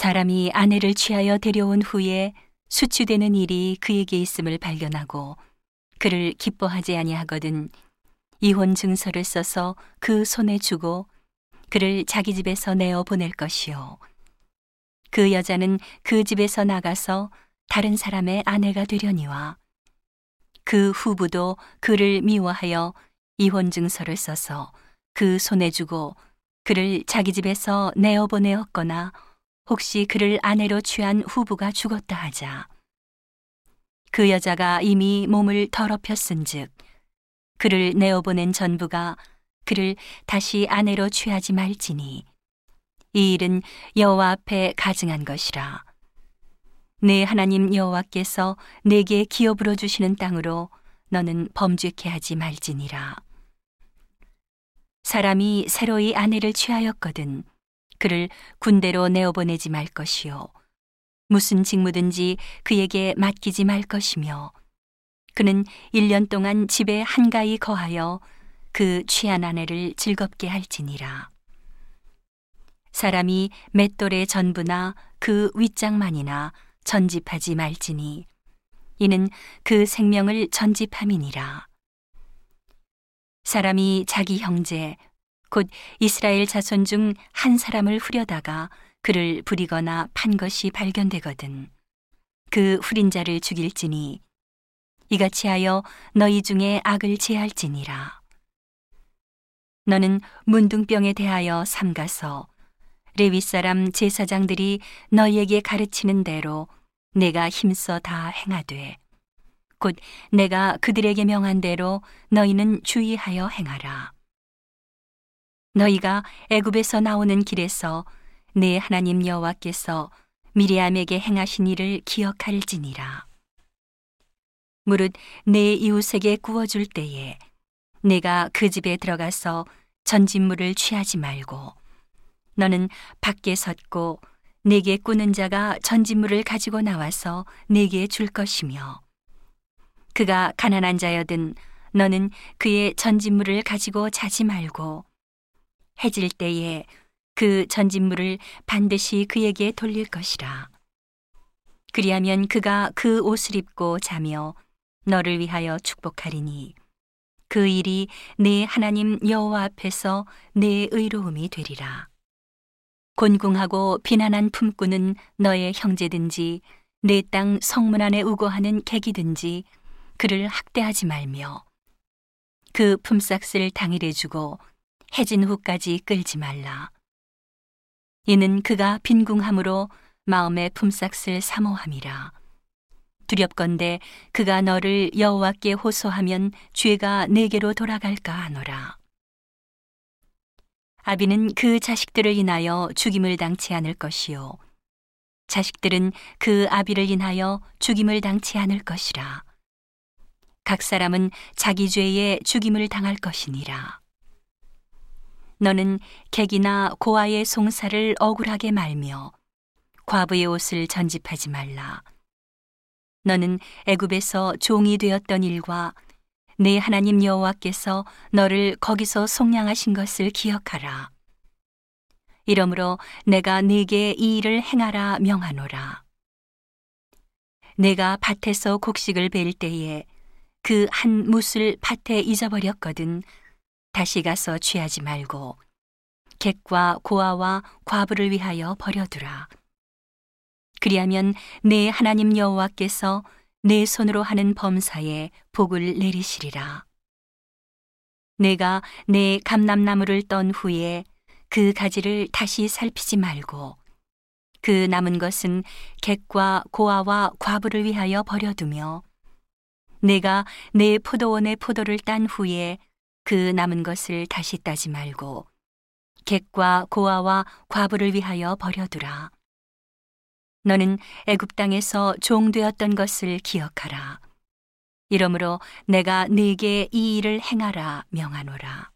사람이 아내를 취하여 데려온 후에 수치되는 일이 그에게 있음을 발견하고 그를 기뻐하지 아니하거든 이혼 증서를 써서 그 손에 주고 그를 자기 집에서 내어 보낼 것이요. 그 여자는 그 집에서 나가서 다른 사람의 아내가 되려니와 그 후부도 그를 미워하여 이혼 증서를 써서 그 손에 주고 그를 자기 집에서 내어 보내었거나 혹시 그를 아내로 취한 후부가 죽었다 하자. 그 여자가 이미 몸을 더럽혔은즉 그를 내어 보낸 전부가 그를 다시 아내로 취하지 말지니 이 일은 여호와 앞에 가증한 것이라. 내 하나님 여호와께서 내게 기업으로 주시는 땅으로 너는 범죄케 하지 말지니라. 사람이 새로이 아내를 취하였거든 그를 군대로 내어보내지 말 것이요. 무슨 직무든지 그에게 맡기지 말 것이며 그는 1년 동안 집에 한가히 거하여 그 취한 아내를 즐겁게 할지니라. 사람이 맷돌의 전부나 그 윗장만이나 전집하지 말지니 이는 그 생명을 전집함이니라. 사람이 자기 형제 곧 이스라엘 자손 중 한 사람을 후려다가 그를 부리거나 판 것이 발견되거든 그 후린 자를 죽일지니 이같이 하여 너희 중에 악을 제할지니라 너는 문둥병에 대하여 삼가서 레위 사람 제사장들이 너희에게 가르치는 대로 내가 힘써 다 행하되 곧 내가 그들에게 명한 대로 너희는 주의하여 행하라. 너희가 애굽에서 나오는 길에서 내 하나님 여호와께서 미리암에게 행하신 일을 기억할지니라. 무릇 내 이웃에게 구워줄 때에 내가 그 집에 들어가서 전진물을 취하지 말고 너는 밖에 섰고 내게 꾸는 자가 전진물을 가지고 나와서 내게 줄 것이며 그가 가난한 자여든 너는 그의 전진물을 가지고 자지 말고 해질 때에 그 전진물을 반드시 그에게 돌릴 것이라. 그리하면 그가 그 옷을 입고 자며 너를 위하여 축복하리니 그 일이 내 하나님 여호와 앞에서 내 의로움이 되리라. 곤궁하고 비난한 품꾼은 너의 형제든지 내 땅 성문 안에 우거하는 객이든지 그를 학대하지 말며 그 품삯을 당일에 주고 해진 후까지 끌지 말라. 이는 그가 빈궁함으로 마음의 품삯을 사모함이라. 두렵건대 그가 너를 여호와께 호소하면 죄가 내게로 돌아갈까 하노라. 아비는 그 자식들을 인하여 죽임을 당치 않을 것이요. 자식들은 그 아비를 인하여 죽임을 당치 않을 것이라. 각 사람은 자기 죄에 죽임을 당할 것이니라. 너는 객이나 고아의 송사를 억울하게 말며 과부의 옷을 전집하지 말라. 너는 애굽에서 종이 되었던 일과 내 하나님 여호와께서 너를 거기서 속량하신 것을 기억하라. 이러므로 내가 네게 이 일을 행하라 명하노라. 내가 밭에서 곡식을 벨 때에 그 한 뭇을 밭에 잊어버렸거든 다시 가서 취하지 말고 객과 고아와 과부를 위하여 버려두라. 그리하면 내 하나님 여호와께서 내 손으로 하는 범사에 복을 내리시리라. 내가 내 감람나무를 떤 후에 그 가지를 다시 살피지 말고 그 남은 것은 객과 고아와 과부를 위하여 버려두며 내가 내 포도원의 포도를 딴 후에 그 남은 것을 다시 따지 말고 객과 고아와 과부를 위하여 버려두라. 너는 애굽 땅에서 종 되었던 것을 기억하라. 이러므로 내가 네게 이 일을 행하라 명하노라.